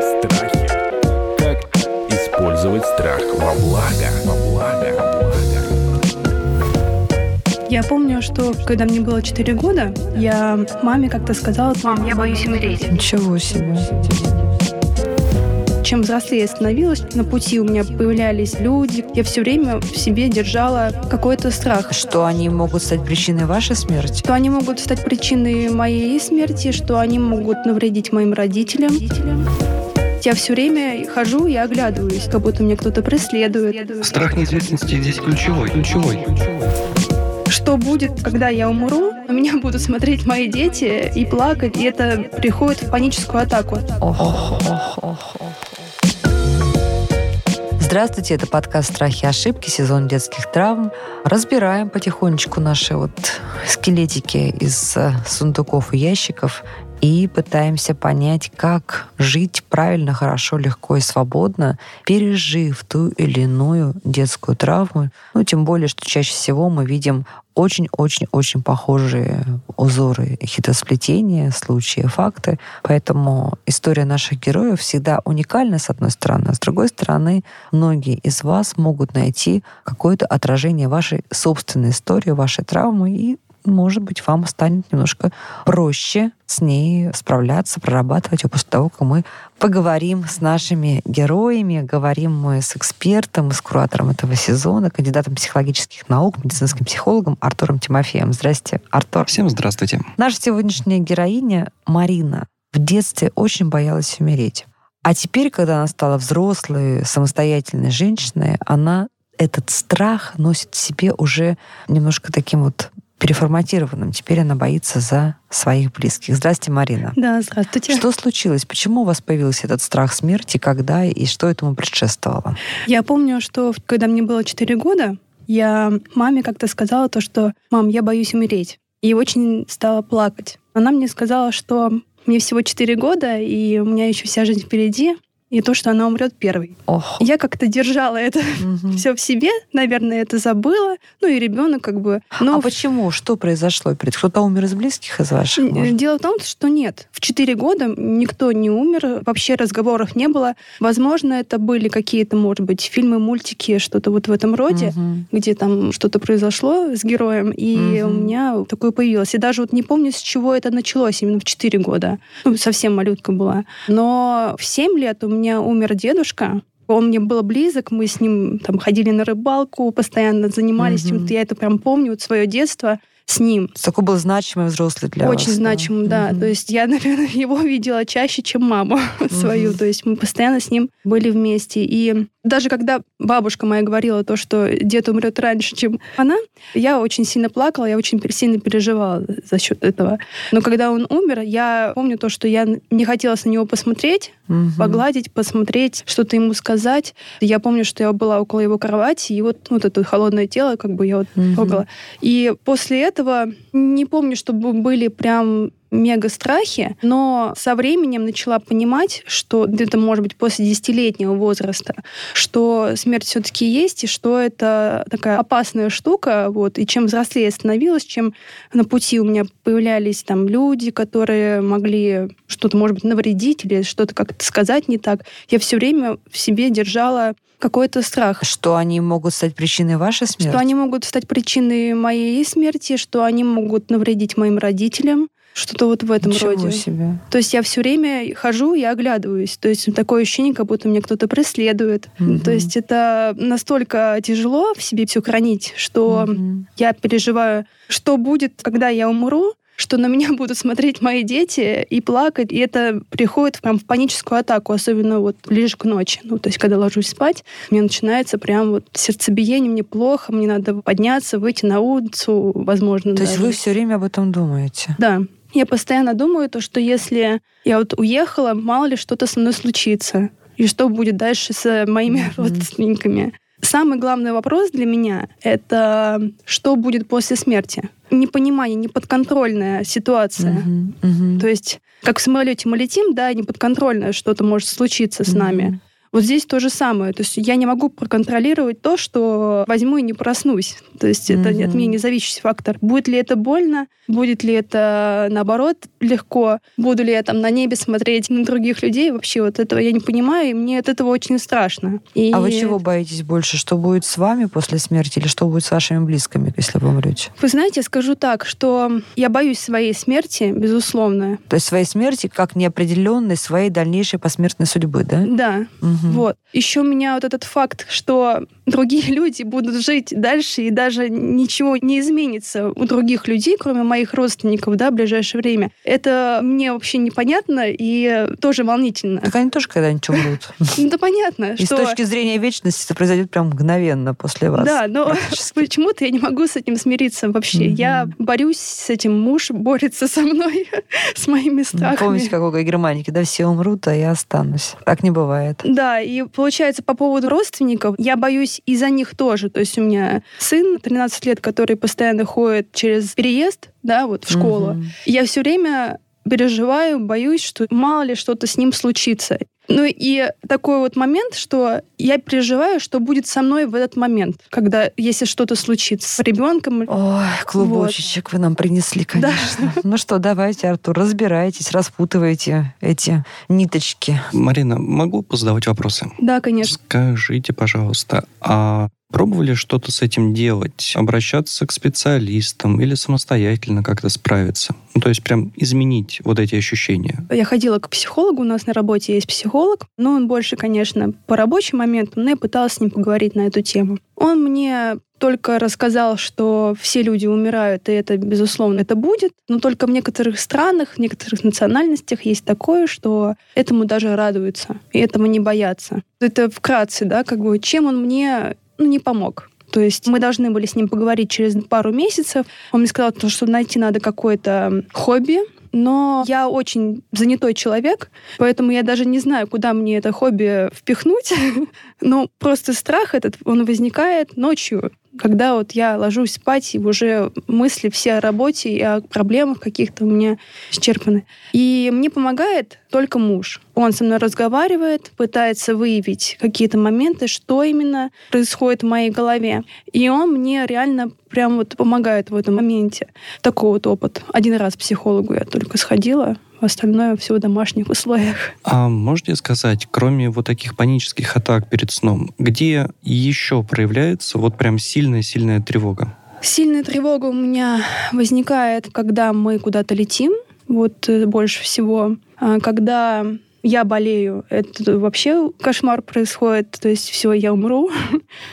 Страхи. Как использовать страх во благо? Во благо. Во благо. Я помню, что когда мне было 4 года, я маме как-то сказала, мам, я боюсь умереть. Ничего себе. Чем взрослее я становилась, на пути у меня появлялись люди, я все время в себе держала какой-то страх. Что они могут стать причиной вашей смерти? Что они могут стать причиной моей смерти, что они могут навредить моим родителям. Я все время хожу и оглядываюсь, как будто меня кто-то преследует. Страх неизвестности здесь ключевой, ключевой. Что будет, когда я умру? На меня будут смотреть мои дети и плакать, и это приходит в паническую атаку. Ох, ох, ох. Здравствуйте, это подкаст «Страхи и ошибки», сезон детских травм. Разбираем потихонечку наши вот скелетики из э, сундуков и ящиков и пытаемся понять, как жить правильно, хорошо, легко и свободно, пережив ту или иную детскую травму. Ну, тем более, что чаще всего мы видим очень-очень-очень похожие узоры хитросплетения, случаи, факты. Поэтому история наших героев всегда уникальна, с одной стороны, а с другой стороны, многие из вас могут найти какое-то отражение вашей собственной истории, вашей травмы и может быть, вам станет немножко проще с ней справляться, прорабатывать ее после того, как мы поговорим с нашими героями, говорим мы с экспертом, с куратором этого сезона, кандидатом психологических наук, медицинским психологом Артуром Тимофеем. Здрасте, Артур. Всем здравствуйте. Наша сегодняшняя героиня Марина в детстве очень боялась умереть. А теперь, когда она стала взрослой, самостоятельной женщиной, она этот страх носит в себе уже немножко таким вот переформатированным. Теперь она боится за своих близких. Здравствуйте, Марина. Да, здравствуйте. Что случилось? Почему у вас появился этот страх смерти? Когда и что этому предшествовало? Я помню, что когда мне было 4 года, я маме как-то сказала то, что «мам, я боюсь умереть». И очень стала плакать. Она мне сказала, что мне всего 4 года, и у меня еще вся жизнь впереди, и то, что она умрет первой. Ох. Я как-то держала это Мгм. все в себе, наверное, это забыла. Ну и ребенок как бы. Но А почему? Что произошло? Кто-то умер из близких из ваших? Может? Дело в том, что нет. В 4 года никто не умер, вообще разговоров не было. Возможно, это были какие-то, может быть, фильмы, мультики, что-то вот в этом роде, Мгм. где там что-то произошло с героем, и Мгм. у меня такое появилось. И даже вот не помню, с чего это началось, именно в 4 года. Ну, совсем малютка была. Но в 7 лет у меня умер дедушка, он мне был близок, мы с ним там ходили на рыбалку, постоянно занимались Мгм. чем-то. Я это прям помню, вот свое детство с ним. Такой был значимый взрослый для вас. Очень значимым, да. Мгм. То есть я, наверное, его видела чаще, чем маму свою. Мгм. То есть мы постоянно с ним были вместе. И даже когда бабушка моя говорила то, что дед умрет раньше, чем она, я очень сильно плакала, я очень сильно переживала за счет этого. Но когда он умер, я помню то, что я не хотела на него посмотреть, Мгм. погладить, посмотреть, что-то ему сказать. Я помню, что я была около его кровати, и вот, вот это холодное тело, как бы я вот Мгм. трогала. И после этого не помню, чтобы были прям мега страхи, но со временем начала понимать, что где-то, может быть, после десятилетнего возраста, что смерть все-таки есть, и что это такая опасная штука, вот, и чем взрослее я становилась, чем на пути у меня появлялись там люди, которые могли что-то, может быть, навредить или что-то как-то сказать не так, я все время в себе держала какой-то страх. Что они могут стать причиной вашей смерти? Что они могут стать причиной моей смерти, что они могут навредить моим родителям, что-то вот в этом Ничего роде. себе. То есть я все время хожу и оглядываюсь. То есть такое ощущение, как будто меня кто-то преследует. Мгм. То есть это настолько тяжело в себе все хранить, что Мгм. я переживаю, что будет, когда я умру, что на меня будут смотреть мои дети и плакать, и это приходит прям в паническую атаку, особенно вот ближе к ночи. Ну, то есть, когда ложусь спать, меня начинается прям вот сердцебиение, мне плохо, мне надо подняться, выйти на улицу, возможно, То есть даже. вы все время об этом думаете? Да. Я постоянно думаю, то, что если я вот уехала, мало ли что-то со мной случится. И что будет дальше с моими Мгм. родственниками. Самый главный вопрос для меня — это что будет после смерти. Непонимание, неподконтрольная ситуация. Мгм. Мгм. То есть, как в самолете мы летим, да, неподконтрольное что-то может случиться с нами. Вот здесь то же самое. То есть я не могу проконтролировать то, что возьму и не проснусь. То есть это Мгм. от меня не зависящий фактор. Будет ли это больно? Будет ли это, наоборот, легко? Буду ли я там на небе смотреть на других людей? Вообще вот этого я не понимаю, и мне от этого очень страшно. И А вы чего боитесь больше? Что будет с вами после смерти или что будет с вашими близкими, если вы умрете? Вы знаете, скажу так, что я боюсь своей смерти, безусловно. То есть своей смерти как неопределенной своей дальнейшей посмертной судьбы, да? Да, Мгм. Вот. Еще у меня вот этот факт, что другие люди будут жить дальше, и даже ничего не изменится у других людей, кроме моих родственников, да, в ближайшее время. Это мне вообще непонятно и тоже волнительно. Так они тоже когда-нибудь умрут. Ну, да понятно, И с точки зрения вечности это произойдет прям мгновенно после вас. Да, но почему-то я не могу с этим смириться вообще. Я борюсь с этим, муж борется со мной, с моими Ну, страхами. Помните, как у Германики, да, все умрут, а я останусь. Так не бывает. Да, и получается, по поводу родственников, я боюсь и за них тоже. То есть у меня сын 13 лет, который постоянно ходит через переезд, да, вот в школу. Мгм. Я все время переживаю, боюсь, что мало ли что-то с ним случится. Ну и такой вот момент, что я переживаю, что будет со мной в этот момент, когда если что-то случится с ребенком. Ой, клубочечек вы нам принесли, конечно. Ну что, давайте, Артур, разбирайтесь, распутывайте эти ниточки. Марина, могу задавать вопросы? Да, конечно. Скажите, пожалуйста, а пробовали что-то с этим делать? Обращаться к специалистам или самостоятельно как-то справиться? Ну, то есть прям изменить вот эти ощущения? Я ходила к психологу, у нас на работе есть психолог, но он больше, конечно, по рабочим моментам, но я пыталась с ним поговорить на эту тему. Он мне только рассказал, что все люди умирают, и это, безусловно, это будет, но только в некоторых странах, в некоторых национальностях есть такое, что этому даже радуются, и этому не боятся. Это вкратце, да, как бы, чем он мне ну, не помог. То есть мы должны были с ним поговорить через пару месяцев. Он мне сказал, что найти надо какое-то хобби, но я очень занятой человек, поэтому я даже не знаю, куда мне это хобби впихнуть. Но просто страх этот, он возникает ночью, когда вот я ложусь спать, и уже мысли все о работе и о проблемах каких-то у меня исчерпаны. И мне помогает только муж. Он со мной разговаривает, пытается выявить какие-то моменты, что именно происходит в моей голове. И он мне реально прям вот помогает в этом моменте. Такой вот опыт. Один раз к психологу я только сходила, остальное все в домашних условиях. А можете сказать, кроме вот таких панических атак перед сном, где еще проявляется вот прям сильная-сильная тревога? Сильная тревога у меня возникает, когда мы куда-то летим, вот э, больше всего. А Когда я болею, это вообще кошмар происходит, то есть все, я умру.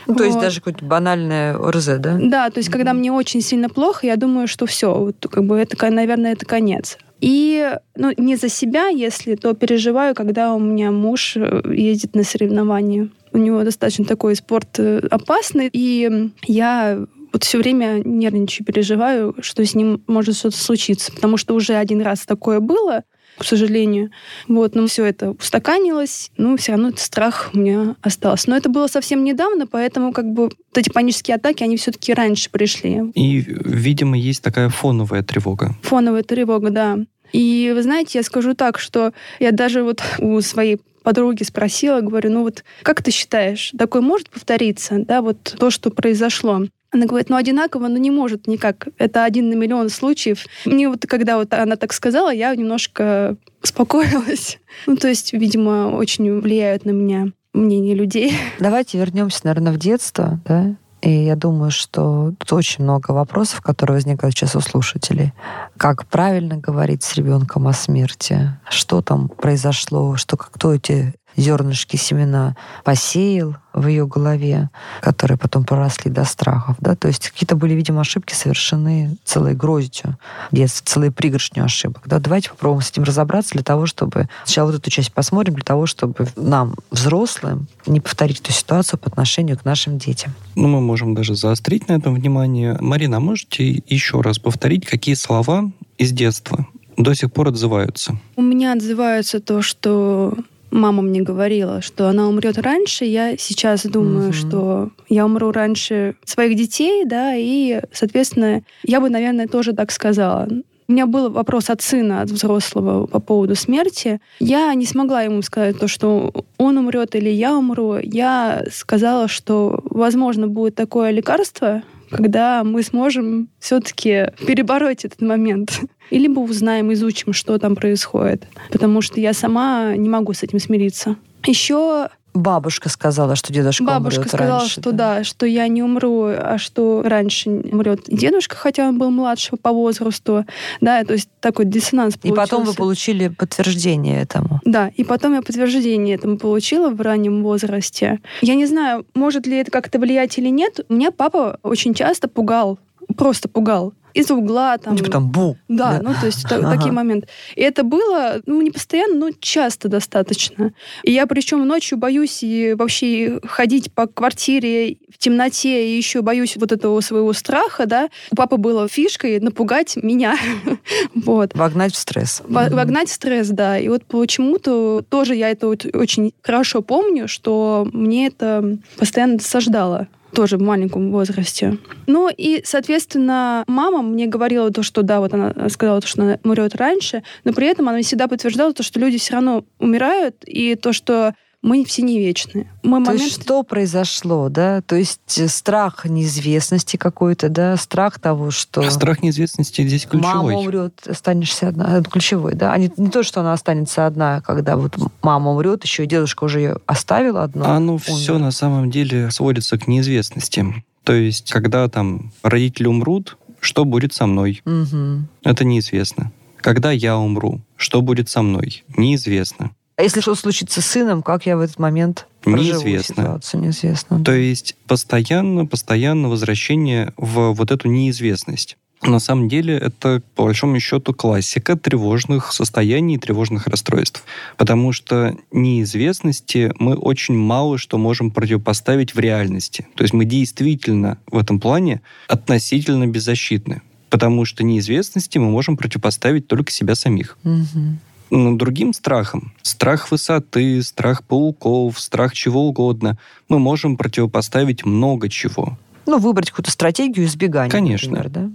Ну, то есть Вот. даже какое-то банальное ОРЗ, да? Да, то есть когда мне очень сильно плохо, я думаю, что все, вот, как бы это, наверное, это конец. И ну, не за себя, если, то переживаю, когда у меня муж э, ездит на соревнования. У него достаточно такой спорт э, опасный, и я вот все время нервничаю, переживаю, что с ним может что-то случиться, потому что уже один раз такое было, к сожалению. Вот, но все это устаканилось, ну, все равно этот страх у меня остался. Но это было совсем недавно, поэтому как бы вот эти панические атаки, они все-таки раньше пришли. И, видимо, есть такая фоновая тревога. Фоновая тревога, да. И вы знаете, я скажу так, что я даже вот у своей подруги спросила, говорю, ну вот как ты считаешь, такое может повториться, да, вот то, что произошло? Она говорит, ну одинаково, но не может никак. Это один на миллион случаев. Мне вот, когда вот она так сказала, я немножко успокоилась. Ну, то есть, видимо, очень влияют на меня мнение людей. Давайте вернемся, наверное, в детство, да? И я думаю, что тут очень много вопросов, которые возникают сейчас у слушателей. Как правильно говорить с ребенком о смерти? Что там произошло? Что, кто эти зернышки семена посеял в ее голове, которые потом проросли до страхов. Да? То есть какие-то были, видимо, ошибки совершены целой гроздью детства, целой пригоршню ошибок. Да? Давайте попробуем с этим разобраться для того, чтобы... Сначала вот эту часть посмотрим, для того, чтобы нам, взрослым, не повторить эту ситуацию по отношению к нашим детям. Ну, мы можем даже заострить на этом внимание. Марина, а можете еще раз повторить, какие слова из детства до сих пор отзываются? У меня отзывается то, что мама мне говорила, что она умрет раньше. Я сейчас думаю, Мгм. что я умру раньше своих детей, да, и, соответственно, я бы, наверное, тоже так сказала. у меня был вопрос от сына, от взрослого по поводу смерти. Я не смогла ему сказать то, что он умрет или я умру. Я сказала, что, возможно, будет такое лекарство, когда мы сможем все-таки перебороть этот момент. И либо узнаем, изучим, что там происходит. Потому что я сама не могу с этим смириться. Еще Бабушка сказала, что дедушка Бабушка умрет сказала, раньше, что да. что я не умру, а что раньше умрет дедушка, хотя он был младше по возрасту. Да, то есть такой диссонанс И потом вы получился. получили подтверждение этому. Да, и потом я подтверждение этому получила в раннем возрасте. Я не знаю, может ли это как-то влиять или нет. Меня папа очень часто пугал, просто пугал. Из угла там. Ну, типа там бу. Да, ну то есть та- Ага. такие моменты. И это было, ну, не постоянно, но часто достаточно. И я причем ночью боюсь и вообще ходить по квартире в темноте, и еще боюсь вот этого своего страха, да. У папы было фишкой напугать меня. Вот. Вогнать в стресс. Во-. Вогнать стресс, да. И вот почему-то тоже я это очень хорошо помню, что мне это постоянно досаждало тоже в маленьком возрасте. Ну и, соответственно, мама мне говорила то, что да, вот она сказала то, что она умрет раньше, но при этом она всегда подтверждала то, что люди все равно умирают, и то, что мы все не вечны. Мы То момент... есть что произошло, да? То есть э, страх неизвестности какой-то, да? Страх того, что Страх неизвестности здесь мама ключевой. умрет, останешься одна. Это ключевой, да? А не, не то, что она останется одна, когда вот мама умрет, еще и дедушка уже ее оставил одну. Оно умер. все на самом деле сводится к неизвестности. То есть, когда там родители умрут, что будет со мной? Мгм. Это неизвестно. Когда я умру, что будет со мной? Неизвестно. А если что случится с сыном, как я в этот момент Неизвестно. ситуацию? Неизвестно. То есть постоянно, постоянно возвращение в вот эту неизвестность. На самом деле это, по большому счету, классика тревожных состояний и тревожных расстройств. Потому что неизвестности мы очень мало что можем противопоставить в реальности. То есть мы действительно в этом плане относительно беззащитны. Потому что неизвестности мы можем противопоставить только себя самих. Мгм. Но другим страхам, страх высоты, страх пауков, страх чего угодно, мы можем противопоставить много чего. Ну, выбрать какую-то стратегию избегания, Конечно. например, да?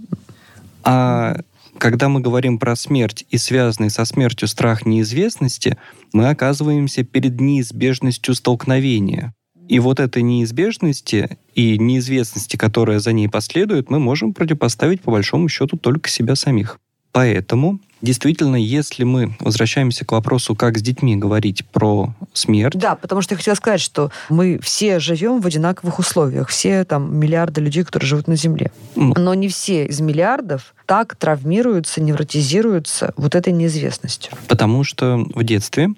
А когда мы говорим про смерть и связанный со смертью страх неизвестности, мы оказываемся перед неизбежностью столкновения. И вот этой неизбежности и неизвестности, которая за ней последует, мы можем противопоставить по большому счету только себя самих. Поэтому, действительно, если мы возвращаемся к вопросу, как с детьми говорить про смерть, Да, потому что я хотела сказать, что мы все живем в одинаковых условиях. Все там миллиарды людей, которые живут на Земле. Но не все из миллиардов так травмируются, невротизируются вот этой неизвестностью. Потому что в детстве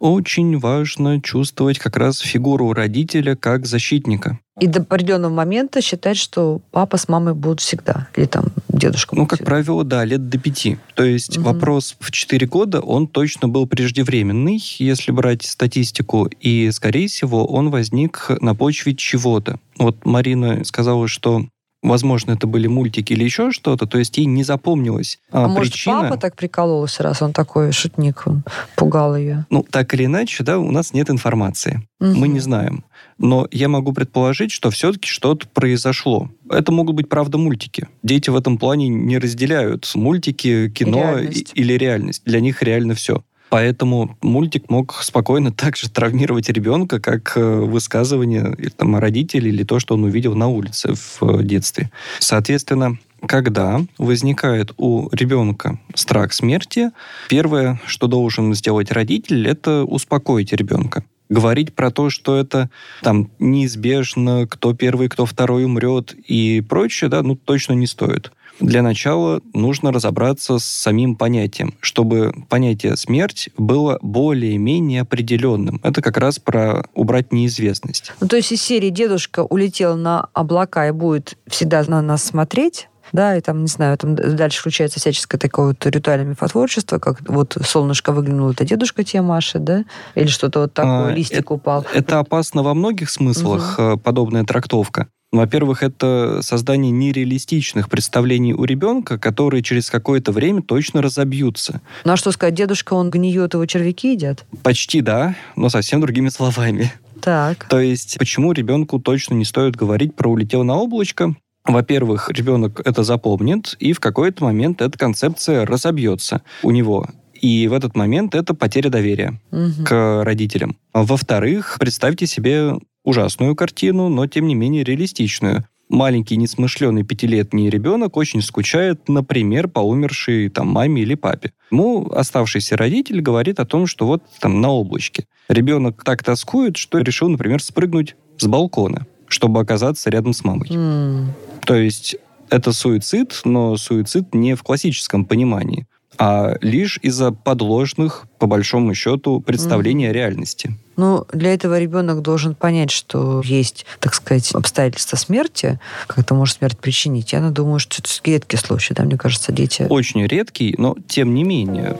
очень важно чувствовать как раз фигуру родителя как защитника. И до определенного момента считать, что папа с мамой будут всегда. Или там дедушка. Ну, как всегда. правило, да, лет до пяти. То есть Мгм. вопрос в 4 года, он точно был преждевременный, если брать статистику, и, скорее всего, он возник на почве чего-то. Вот Марина сказала, что Возможно, это были мультики или еще что-то, то есть ей не запомнилась а, А может, причина. папа так прикололся, раз он такой шутник, он пугал ее. Ну, так или иначе, да, у нас нет информации. Мы не знаем. Но я могу предположить, что все-таки что-то произошло. Это могут быть, правда, мультики. Дети в этом плане не разделяют мультики, кино реальность. или реальность. Для них реально все. Поэтому мультик мог спокойно также травмировать ребенка, как э, высказывание там, родителей или то, что он увидел на улице в э, детстве. Соответственно, когда возникает у ребенка страх смерти, первое, что должен сделать родитель, это успокоить ребенка. Говорить про то, что это там неизбежно, кто первый, кто второй умрет и прочее, да, ну точно не стоит. Для начала нужно разобраться с самим понятием, чтобы понятие смерть было более-менее определенным. Это как раз про убрать неизвестность. Ну, то есть из серии «Дедушка улетел на облака и будет всегда на нас смотреть», да, и там, не знаю, там дальше включается всяческое такое вот ритуальное мифотворчество, как вот солнышко выглянуло, это дедушка тебе машет, да, или что-то вот такое, А, листик упал. Это опасно во многих смыслах, э, подобная трактовка. Во-первых, это создание нереалистичных представлений у ребенка, которые через какое-то время точно разобьются. Ну а что сказать, дедушка, он гниет, его червяки едят? Почти да, но совсем другими словами. Так. То есть, почему ребенку точно не стоит говорить про улетел на облачко? во-первых, ребенок это запомнит, и в какой-то момент эта концепция разобьется у него. И в этот момент это потеря доверия Мгм. к родителям. Во-вторых, представьте себе ужасную картину, но тем не менее реалистичную. Маленький несмышленый пятилетний ребенок очень скучает, например, по умершей там маме или папе. Ему оставшийся родитель говорит о том, что вот там на облачке. Ребенок так тоскует, что решил, например, спрыгнуть с балкона, чтобы оказаться рядом с мамой. М. То есть это суицид, но суицид не в классическом понимании, а лишь из-за подложных, по большому счету, представлений о реальности. Ну, для этого ребенок должен понять, что есть, так сказать, обстоятельства смерти, как это может смерть причинить. Я думаю, что это редкий случай, да, мне кажется, дети... Очень редкий, но тем не менее.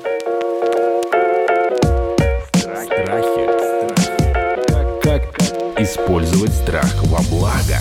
Страхи. Как, как использовать страх во благо?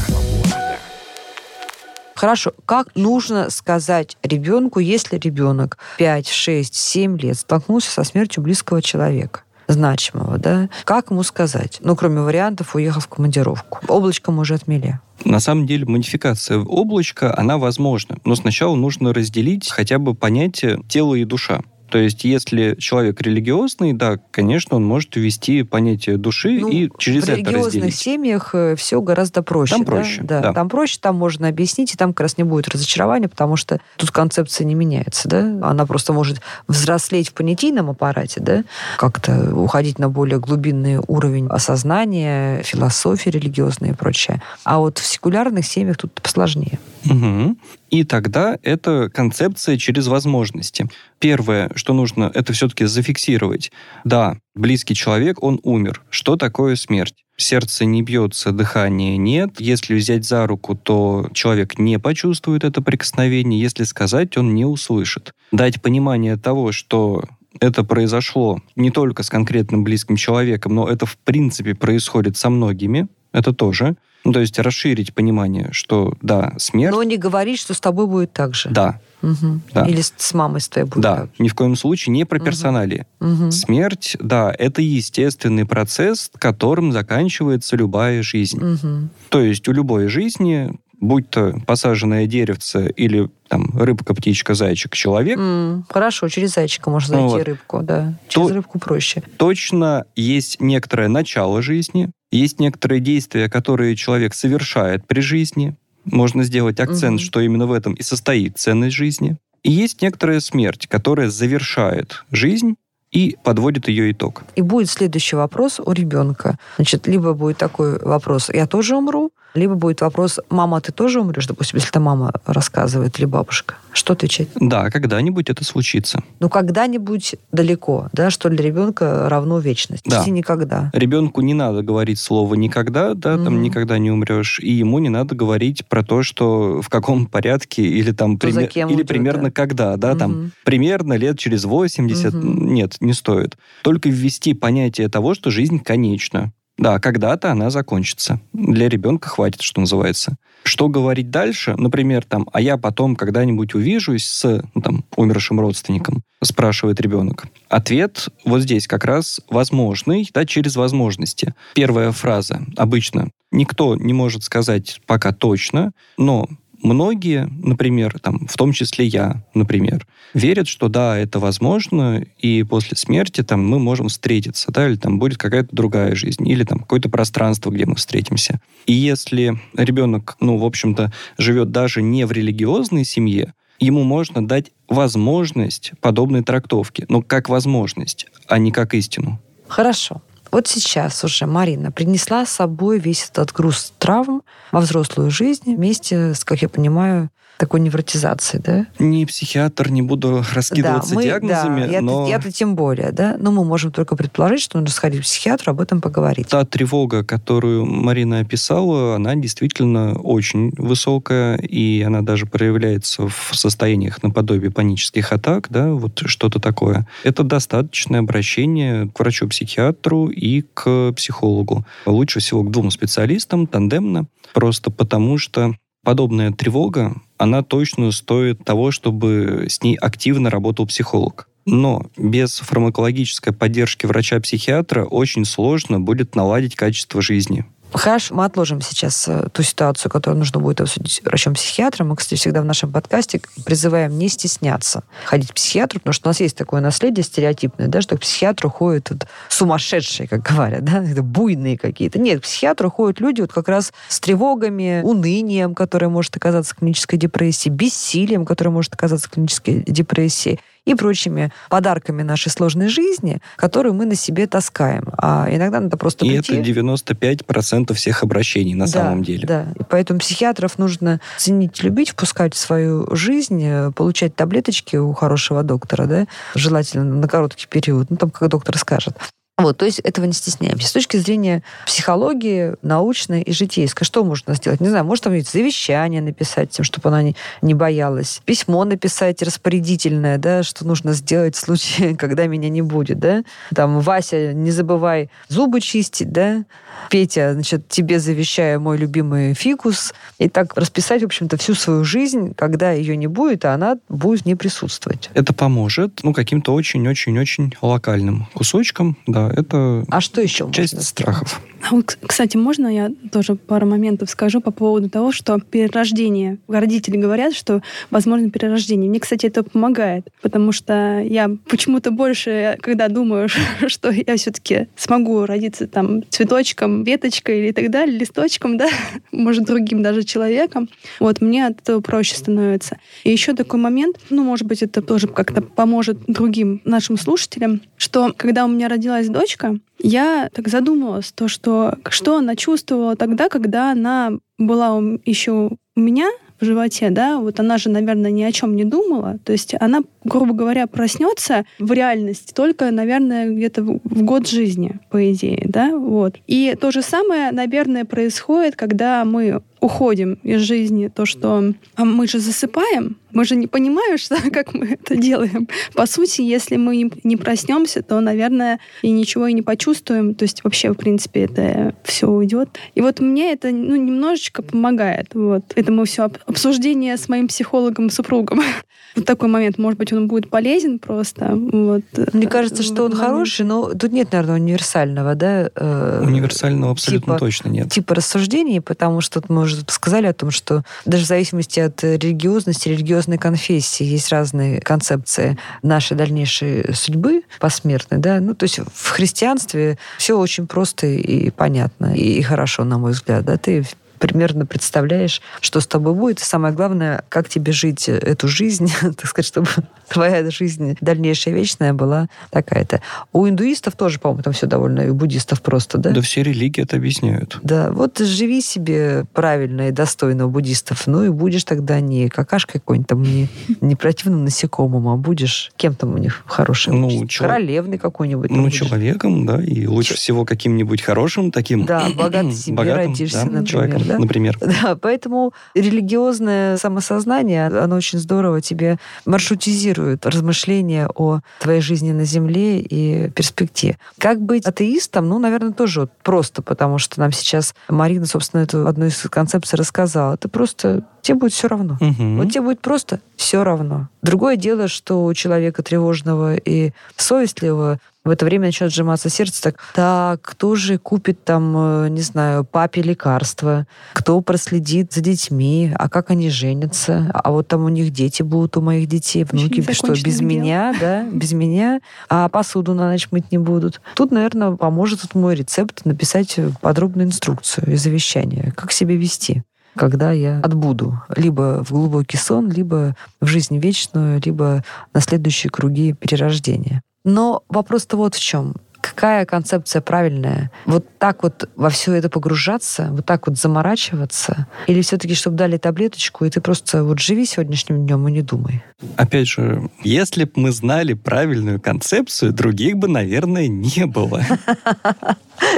Хорошо, как нужно сказать ребенку, если ребенок 5, 6, 7 лет столкнулся со смертью близкого человека? значимого, да, как ему сказать? Ну, кроме вариантов, уехав в командировку. Облачко мы уже отмели. На самом деле модификация облачка, она возможна. Но сначала нужно разделить хотя бы понятие тело и душа. То есть, если человек религиозный, да, конечно, он может ввести понятие души Ну, и через в это религиозных разделить. семьях все гораздо проще. Там да? проще, Да, да. Там проще, там можно объяснить, и там как раз не будет разочарования, потому что тут концепция не меняется. Да? Она просто может взрослеть в понятийном аппарате, да? как-то уходить на более глубинный уровень осознания, философии религиозной и прочее. А вот в секулярных семьях тут посложнее. Мгм. И тогда это концепция через возможности. Первое, что нужно, это все-таки зафиксировать. Да, близкий человек, он умер. Что такое смерть? Сердце не бьется, дыхания нет. Если взять за руку, то человек не почувствует это прикосновение. Если сказать, он не услышит. Дать понимание того, что это произошло не только с конкретным близким человеком, но это в принципе происходит со многими. Это тоже. Ну, то есть расширить понимание, что да, смерть, Но не говорить, что с тобой будет так же. да, Мгм. Да. Или с- мамой с твоей будет да, ни в коем случае не про Мгм. персоналии. Мгм. Смерть, да, это естественный процесс, которым заканчивается любая жизнь. Мгм. То есть у любой жизни, будь то посаженное деревце или там рыбка, птичка, зайчик, человек, М, Хорошо, через зайчика можно зайти вот. рыбку, да. Через То- рыбку проще. точно есть некоторое начало жизни, есть некоторые действия, которые человек совершает при жизни. Можно сделать акцент, Мгм. что именно в этом и состоит ценность жизни. И есть некоторая смерть, которая завершает жизнь и подводит ее итог. И будет следующий вопрос у ребенка. Значит, либо будет такой вопрос, я тоже умру, либо будет вопрос, мама, ты тоже умрешь, допустим, если это мама рассказывает или бабушка. Что отвечать? Да, когда-нибудь это случится. Ну, когда-нибудь далеко, да, что для ребенка равно вечность. Да. Если никогда. Ребенку не надо говорить слово никогда, да, там Мгм. никогда не умрешь, и ему не надо говорить про то, что в каком порядке или там Кто пример- или уйдет, примерно да. когда, да, там Мгм. примерно лет через 80, Мгм. нет, не стоит. Только ввести понятие того, что жизнь конечна. Да, когда-то она закончится. Для ребенка хватит, что называется. Что говорить дальше? Например, там, а я потом когда-нибудь увижусь с ну, там, умершим родственником, спрашивает ребенок. Ответ вот здесь как раз возможный, да, через возможности. Первая фраза обычно. Никто не может сказать пока точно, но многие, например, там, в том числе я, например, верят, что да, это возможно, и после смерти там мы можем встретиться, да, или там будет какая-то другая жизнь, или там какое-то пространство, где мы встретимся. И если ребенок, ну, в общем-то, живет даже не в религиозной семье, ему можно дать возможность подобной трактовки, но как возможность, а не как истину. Хорошо. Вот сейчас уже Марина принесла с собой весь этот груз травм во взрослую жизнь вместе с, как я понимаю, такой невротизацией, да? Не психиатр, не буду раскидываться да, мы, диагнозами, да, но... я-то тем более, да? Но мы можем только предположить, что нужно сходить к психиатру, об этом поговорить. Та тревога, которую Марина описала, она действительно очень высокая, и она даже проявляется в состояниях наподобие панических атак, да, вот что-то такое. Это достаточное обращение к врачу-психиатру и к психологу. Лучше всего к двум специалистам, тандемно, просто потому что подобная тревога, она точно стоит того, чтобы с ней активно работал психолог. Но без фармакологической поддержки врача-психиатра очень сложно будет наладить качество жизни. Хорошо, мы отложим сейчас э, ту ситуацию, которую нужно будет обсудить врачом-психиатром. Мы, кстати, всегда в нашем подкасте призываем не стесняться ходить к психиатру, потому что у нас есть такое наследие стереотипное, да, что к психиатру ходят вот, сумасшедшие, как говорят, да, это буйные какие-то. Нет, к психиатру ходят люди вот как раз с тревогами, унынием, которое может оказаться клинической депрессией, бессилием, которое может оказаться клинической депрессией и прочими подарками нашей сложной жизни, которые мы на себе таскаем. А иногда надо просто И прийти... это 95% всех обращений на да, самом деле. Да, и поэтому психиатров нужно ценить, любить, впускать в свою жизнь, э, получать таблеточки у хорошего доктора, да, желательно на короткий период, ну, там, как доктор скажет. Вот, то есть этого не стесняемся. С точки зрения психологии, научной и житейской, что можно сделать? Не знаю, может там завещание написать тем, чтобы она не, не боялась. Письмо написать распорядительное, да, что нужно сделать в случае, когда меня не будет, да. Там, Вася, не забывай зубы чистить, да. Петя, значит, тебе завещаю мой любимый фикус. И так расписать, в общем-то, всю свою жизнь, когда ее не будет, а она будет не присутствовать. Это поможет, ну, каким-то очень-очень-очень локальным кусочком, да, это А что еще часть можно страхов. А Кстати, можно я тоже пару моментов скажу по поводу того, что перерождение. Родители говорят, что возможно перерождение. Мне, кстати, это помогает, потому что я почему-то больше, когда думаю, что я все-таки смогу родиться там цветочком, веточкой или так далее, листочком, да, может, другим даже человеком, вот, мне от этого проще становится. И еще такой момент, ну, может быть, это тоже как-то поможет другим нашим слушателям, что когда у меня родилась дочка, я так задумалась, то, что, что она чувствовала тогда, когда она была еще у меня в животе, да, вот она же, наверное, ни о чем не думала. То есть она, грубо говоря, проснется в реальности только, наверное, где-то в год жизни, по идее, да, вот. И то же самое, наверное, происходит, когда мы уходим из жизни, то, что мы же засыпаем, мы же не понимаем, что, как мы это делаем. По сути, если мы не, не проснемся, то, наверное, и ничего и не почувствуем. То есть вообще, в принципе, это все уйдет. И вот мне это ну, немножечко помогает. Вот. Этому все обсуждение с моим психологом-супругом. Вот такой момент, может быть, он будет полезен просто. Вот. Мне кажется, что он момент. хороший, но тут нет, наверное, универсального, да? э, Универсального абсолютно типа- точно нет. типа рассуждений, потому что мы уже сказали о том, что даже в зависимости от религиозности, религиозной конфессии есть разные концепции нашей дальнейшей судьбы посмертной, да, ну, то есть в христианстве все очень просто и понятно, и хорошо, на мой взгляд, да, ты примерно представляешь, что с тобой будет, и самое главное, как тебе жить эту жизнь, так сказать, чтобы твоя жизнь дальнейшая вечная была такая-то. У индуистов тоже, по-моему, там все довольно, и у буддистов просто, да? Да все религии это объясняют. Да, вот живи себе правильно и достойно у буддистов, ну и будешь тогда не какашкой какой-нибудь там, не, не противным насекомым, а будешь кем там у них хороший Ну, чело- Королевной какой-нибудь. Ну, будешь. человеком, да, и лучше всего каким-нибудь хорошим таким. Да, богатый семье богатым, родишься, да, например, человеком, да? например. Да, поэтому религиозное самосознание, оно очень здорово тебе маршрутизирует размышления о твоей жизни на Земле и перспективе. Как быть атеистом? Ну, наверное, тоже вот просто, потому что нам сейчас Марина, собственно, эту одну из концепций рассказала. Ты просто... Тебе будет все равно. Мгм. Вот тебе будет просто все равно. Другое дело, что у человека тревожного и совестливого в это время начнет сжиматься сердце так, так, кто же купит там, э, не знаю, папе лекарства, кто проследит за детьми, а как они женятся, а вот там у них дети будут, у моих детей, внуки, что, без дело. меня, да, без меня, а посуду на ночь мыть не будут. Тут, наверное, поможет вот мой рецепт написать подробную инструкцию и завещание, как себя вести когда я отбуду либо в глубокий сон, либо в жизнь вечную, либо на следующие круги перерождения. Но вопрос-то вот в чем. Какая концепция правильная? Вот так вот во все это погружаться, вот так вот заморачиваться? Или все-таки, чтобы дали таблеточку, и ты просто вот живи сегодняшним днем и не думай? Опять же, если бы мы знали правильную концепцию, других бы, наверное, не было.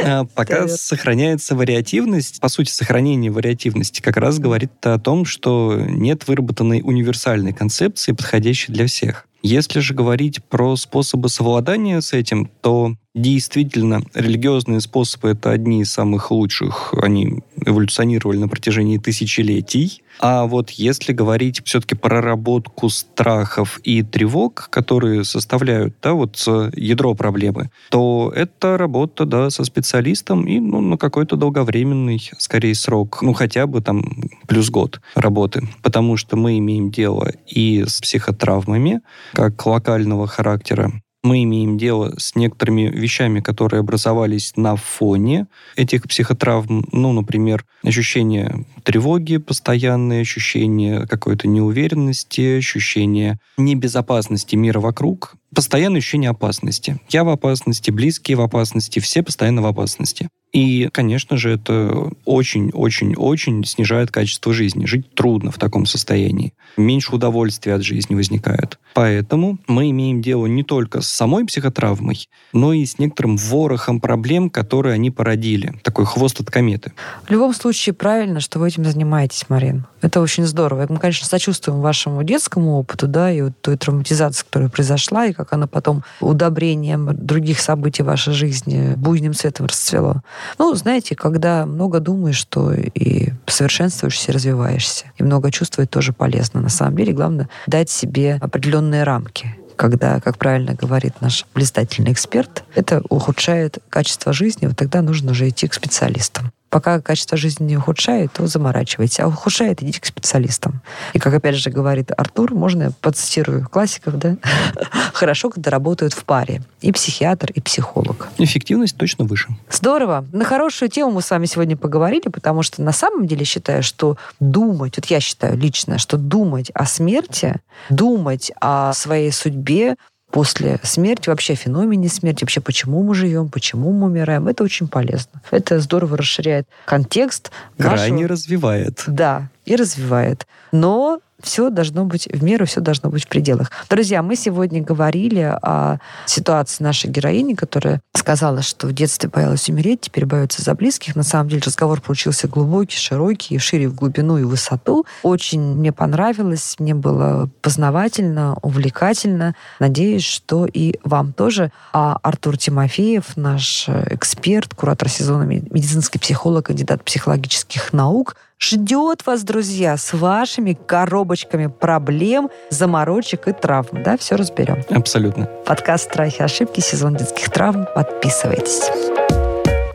А Пока сохраняется вариативность, по сути, сохранение вариативности как раз говорит о том, что нет выработанной универсальной концепции, подходящей для всех. Если же говорить про способы совладания с этим, то Действительно, религиозные способы — это одни из самых лучших. Они эволюционировали на протяжении тысячелетий. А вот если говорить все-таки про проработку страхов и тревог, которые составляют да, вот ядро проблемы, то это работа да, со специалистом и ну, на какой-то долговременный, скорее, срок. Ну, хотя бы там плюс год работы. Потому что мы имеем дело и с психотравмами, как локального характера, мы имеем дело с некоторыми вещами, которые образовались на фоне этих психотравм. Ну, например, ощущение тревоги постоянное, ощущение какой-то неуверенности, ощущение небезопасности мира вокруг, постоянное ощущение опасности. Я в опасности, близкие в опасности, все постоянно в опасности. И, конечно же, это очень-очень-очень снижает качество жизни. Жить трудно в таком состоянии. Меньше удовольствия от жизни возникает. Поэтому мы имеем дело не только с самой психотравмой, но и с некоторым ворохом проблем, которые они породили. Такой хвост от кометы. В любом случае, правильно, что вы этим занимаетесь, Марин. Это очень здорово. Мы, конечно, сочувствуем вашему детскому опыту, да, и вот той травматизации, которая произошла, и как она потом удобрением других событий в вашей жизни буйным цветом расцвело. Ну, знаете, когда много думаешь, то и совершенствуешься, и развиваешься. И много чувствовать тоже полезно. На самом деле, главное дать себе определенные рамки когда, как правильно говорит наш блистательный эксперт, это ухудшает качество жизни, вот тогда нужно уже идти к специалистам. Пока качество жизни не ухудшает, то заморачивайтесь. А ухудшает, идите к специалистам. И как опять же говорит Артур, можно я процитирую классиков, да? Хорошо, когда работают в паре. И психиатр, и психолог. Эффективность точно выше. Здорово. На хорошую тему мы с вами сегодня поговорили, потому что на самом деле считаю, что думать, вот я считаю лично, что думать о смерти, думать о своей судьбе, после смерти, вообще о феномене смерти, вообще почему мы живем, почему мы умираем. Это очень полезно. Это здорово расширяет контекст. Крайне нашего... развивает. Да, и развивает. Но все должно быть в меру, все должно быть в пределах. Друзья, мы сегодня говорили о ситуации нашей героини, которая сказала, что в детстве боялась умереть, теперь боится за близких. На самом деле разговор получился глубокий, широкий, шире в глубину и высоту. Очень мне понравилось, мне было познавательно, увлекательно. Надеюсь, что и вам тоже. А Артур Тимофеев, наш эксперт, куратор сезона медицинский психолог, кандидат психологических наук, ждет вас, друзья, с вашими коробочками проблем, заморочек и травм. Да, все разберем. Абсолютно. Подкаст «Страхи и ошибки», сезон детских травм. Подписывайтесь.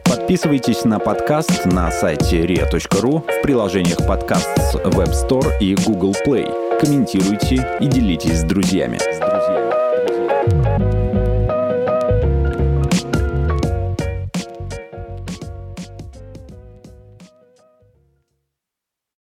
Подписывайтесь на подкаст на сайте ria.ru в приложениях подкаст с Web Store и Google Play. Комментируйте и делитесь с друзьями.